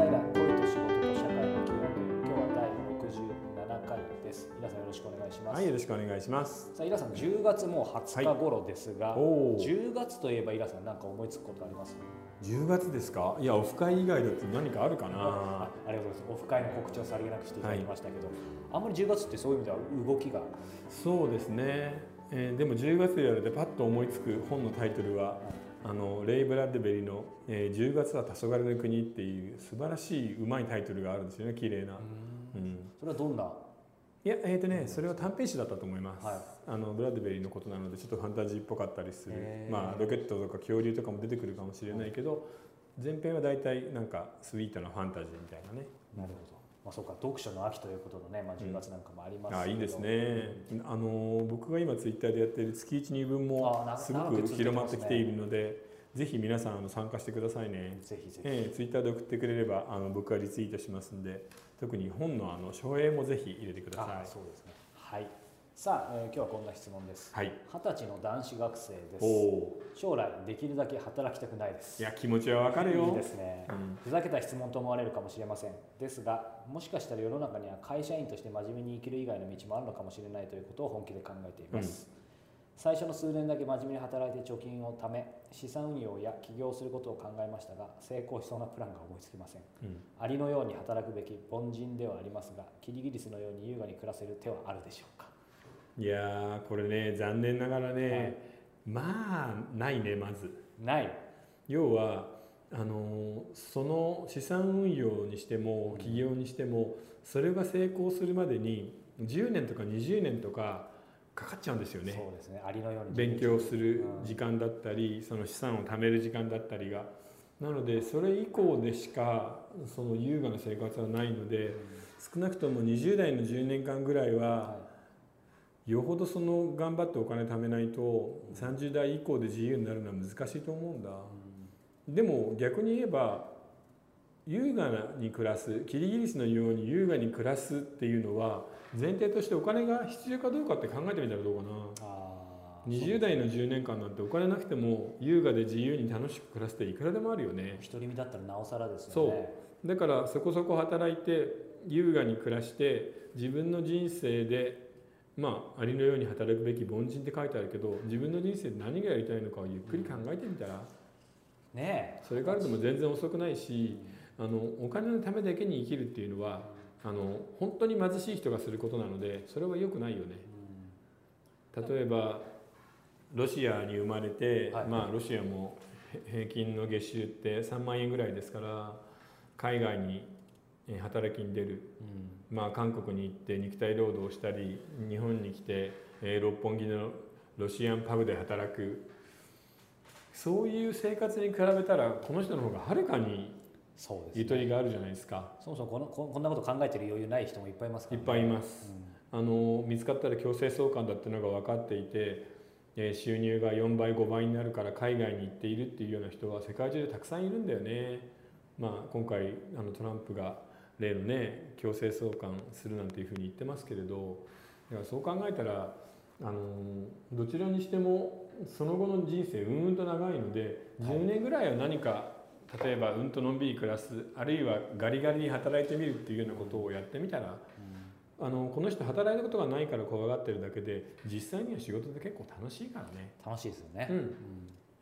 平恋と仕事と社会の基本という今日は第67回です皆さんよろしくお願いします、はい、よろしくお願いします。さあイラさん10月もう20日頃ですが、おお。10月といえばイラさん何か思いつくことあります？10月ですか？いや、オフ会以外だと何かあるかあな。ありがとうございますオフ会の告知をさりげなくしていただきましたけど、あんまり10月ってそういう意味では動きが？そうですね。えーでも10月でやるとパッと思いつく本のタイトルは。あのレイ・ブラッドベリーの、えー「10月は黄昏の国」っていう素晴らしいうまいタイトルがあるんですよね綺麗な、うん、それはどんな、いやえっ、とねそれは短編集だったと思います、はい。あのブラッドベリーのことなのでちょっとファンタジーっぽかったりする。まあロケットとか恐竜とかも出てくるかもしれないけど、前編は大体なんかスイートなファンタジーみたいなね。なるほど、まあ、そうか読書の秋ということのね、まあ、10月なんかもありますけど、あいいですね、あの僕が今ツイッターでやってる月1、2分もすごく広まってきているので、ぜひ皆さんあの参加してくださいね。ぜひぜひ、えー、ツイッターで送ってくれればあの僕はリツイートしますんで、特に本のあの書影もぜひ入れてくださあい。そうですね。はいさあ、えー今日はこんな質問です。はい。二十歳の男子学生です。将来できるだけ働きたくないです。ー。いや気持ちはわかるよ。いいですね。うん。ふざけた質問と思われるかもしれません。ですがもしかしたら世の中には会社員として真面目に生きる以外の道もあるのかもしれないということを本気で考えています、最初の数年だけ真面目に働いて貯金を貯め資産運用や起業することを考えましたが成功しそうなプランが思いつきません。うん。アリのように働くべき凡人ではありますがキリギリスのように優雅に暮らせる手はあるでしょうか？いやーこれね残念ながらね、まあないねまず。ない。要はあのその資産運用にしても起業にしてもそれが成功するまでに10年とか20年とかかかっちゃうんですよね。そうですね。アリのように。勉強するうん時間だったりその資産を貯める時間だったりが。なのでそれ以降でしかその優雅な生活はないので少なくとも20代の10年間ぐらいははよほどその頑張ってお金貯めないと30代以降で自由になるのは難しいと思うんだ。いでも逆に言えば優雅に暮らすキリギリスのように優雅に暮らすっていうのは前提としてお金が必要かどうかって考えてみたらどうかな。あー20代の10年間なんてお金なくても優雅で自由に楽しく暮らすっていくらでもあるよね。独り身だったらなおさらですよね。だからそこそこ働いて優雅に暮らして自分の人生でまあありのように働くべき凡人って書いてあるけど自分の人生で何がやりたいのかをゆっくり考えてみたらねそれからでも全然遅くないしあのお金のためだけに生きるっていうのはあの本当に貧しい人がすることなのでそれは良くないよね。例えばロシアに生まれて、はい。まあロシアもへ平均の月収って3万円ぐらいですから海外にえー働きに出る、うん。まあ、韓国に行って肉体労働をしたり日本に来て、えー六本木のロシアンパブで働く。そういう生活に比べたらこの人の方がはるかにゆとりがあるじゃないですか。そもそもこのここんなこと考えてる余裕ない人もいっぱいいますから、いっぱいいます。うん。あの見つかったら強制送還だっていうのが分かっていて、えー収入が4倍5倍になるから海外に行っているっていうような人は世界中でたくさんいるんだよね。まあ、今回あのトランプが例のね強制送還するなんていうふうに言ってますけれどだからそう考えたらあのどちらにしてもその後の人生うんうんと長いのではい10年ぐらいは何か例えばうんとのんびり暮らすあるいはガリガリに働いてみるっていうようなことをやってみたらあのこの人働いたことがないから怖がってるだけで実際には仕事で結構楽しいからね、楽しいですよね、うん、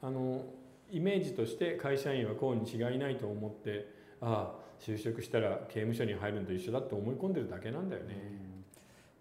あのイメージとして会社員はこうに違いないと思ってああ就職したら刑務所に入るのと一緒だって思い込んでるだけなんだよね、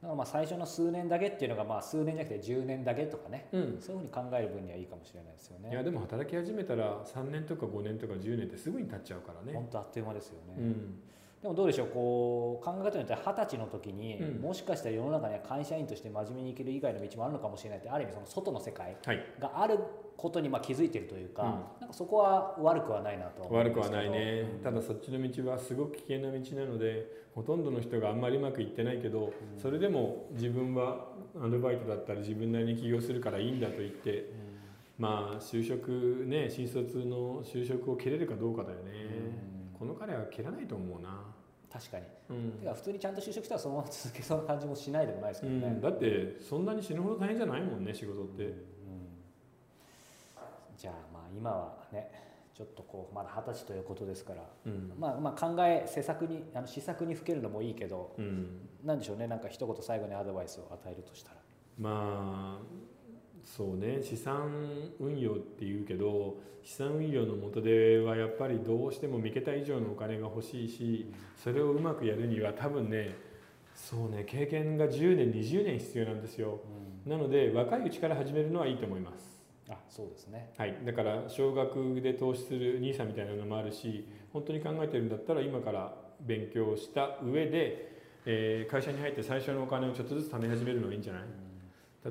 だからまあ最初の数年だけっていうのがまあ数年じゃなくて10年だけとかね。うん。そういうふうに考える分にはいいかもしれないですよね。いやでも働き始めたら3年とか5年とか10年ってすぐに経っちゃうからね。本当あっという間ですよね、うんでもどうでしょうこう考え方によっては二十歳の時に、うん。もしかしたら世の中には会社員として真面目に生きる以外の道もあるのかもしれないってある意味その外の世界はい。があることにまあ気づいてるというか、うん。なんかそこは悪くはないなと悪くはないね、うんただそっちの道はすごく危険な道なのでほとんどの人があんまりうまくいってないけど、それでも自分はアルバイトだったり自分なりに起業するからいいんだと言ってまあ就職ね新卒の就職を切れるかどうかだよね、うんこの彼は切らないと思うな、確かに。うん。てか普通にちゃんと就職したらそのまま続けそうな感じもしないでもないですけどね、うん、だってそんなに死ぬほど大変じゃないもんね仕事って、うん。じゃあまあ今はねちょっとこうまだ二十歳ということですから、うん。まあ、まあ考え施策にあの施策にふけるのもいいけど、うん。なんでしょうね。なんか一言最後にアドバイスを与えるとしたら。まあそうね資産運用っていうけど資産運用の元ではやっぱりどうしても3桁以上のお金が欲しいしそれをうまくやるには多分ねそうね経験が10年20年必要なんですよ。うん。なので若いうちから始めるのはいいと思います。あそうですね。はい、だから少額で投資する NISA みたいなのもあるし本当に考えてるんだったら今から勉強した上で、えー会社に入って最初のお金をちょっとずつ貯め始めるのがいいんじゃない？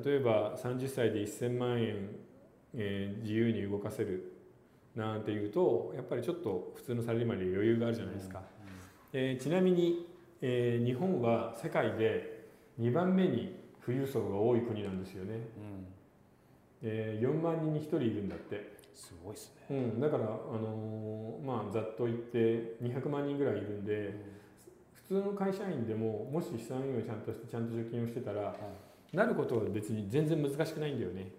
例えば30歳で1000万円、えー自由に動かせるなんていうとやっぱりちょっと普通のサラリーマンに余裕があるじゃないですか、えーちなみに、えー日本は世界で2番目に富裕層が多い国なんですよね、うん。うんえー4万人に1人いるんだって。すごいですうね。ん、だから、あのーまあ、ざっと言って200万人ぐらいいるんで普通の会社員でももし資産運用をちゃんとしてちゃんと貯金をしてたらなることは別に全然難しくないんだよね。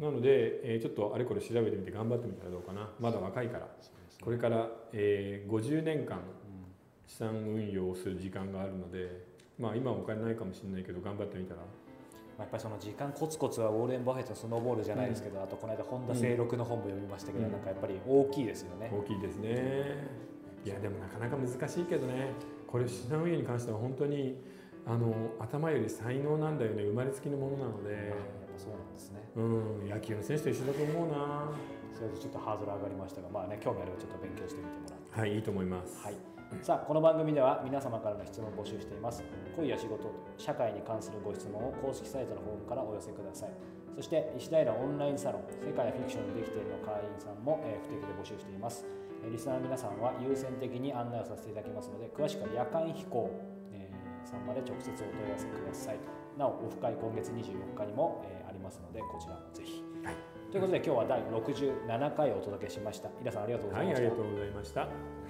うん。なので、えーちょっとあれこれ調べてみて頑張ってみたらどうかな。まだ若いから。ね。これから、えー50年間うん。資産運用をする時間があるのでまあ今はお金ないかもしれないけど頑張ってみたら。まあやっぱりその時間コツコツはウォーレン・バフェットのスノーボールじゃないですけど、あとこの間本田清六の本も読みましたけど、うん。なんかやっぱり大きいですよね。大きいですね。いやでもなかなか難しいけどね。これ資産運用に関しては本当にあの頭より才能なんだよね。生まれつきのものなので。やっぱそうなんですね。うん。野球の選手と一緒だと思うな。それでちょっとハードル上がりましたが、まあね興味あればちょっと勉強してみてもらって。はいいいと思います。はい、さあこの番組では皆様からの質問を募集しています。恋や仕事社会に関するご質問を公式サイトのフォームからお寄せください。そして石平オンラインサロン世界フィクションにできているの会員さんも、えー不定期で募集しています。えーリスナーの皆さんは優先的に案内をさせていただきますので詳しくは夜間飛行、えーさんまで直接お問い合わせくださいなおオフ会今月24日にも、えーありますのでこちらもぜひ、はい。ということで今日は第67回をお届けしました。皆さんありがとうござはいいました、ありがとうございました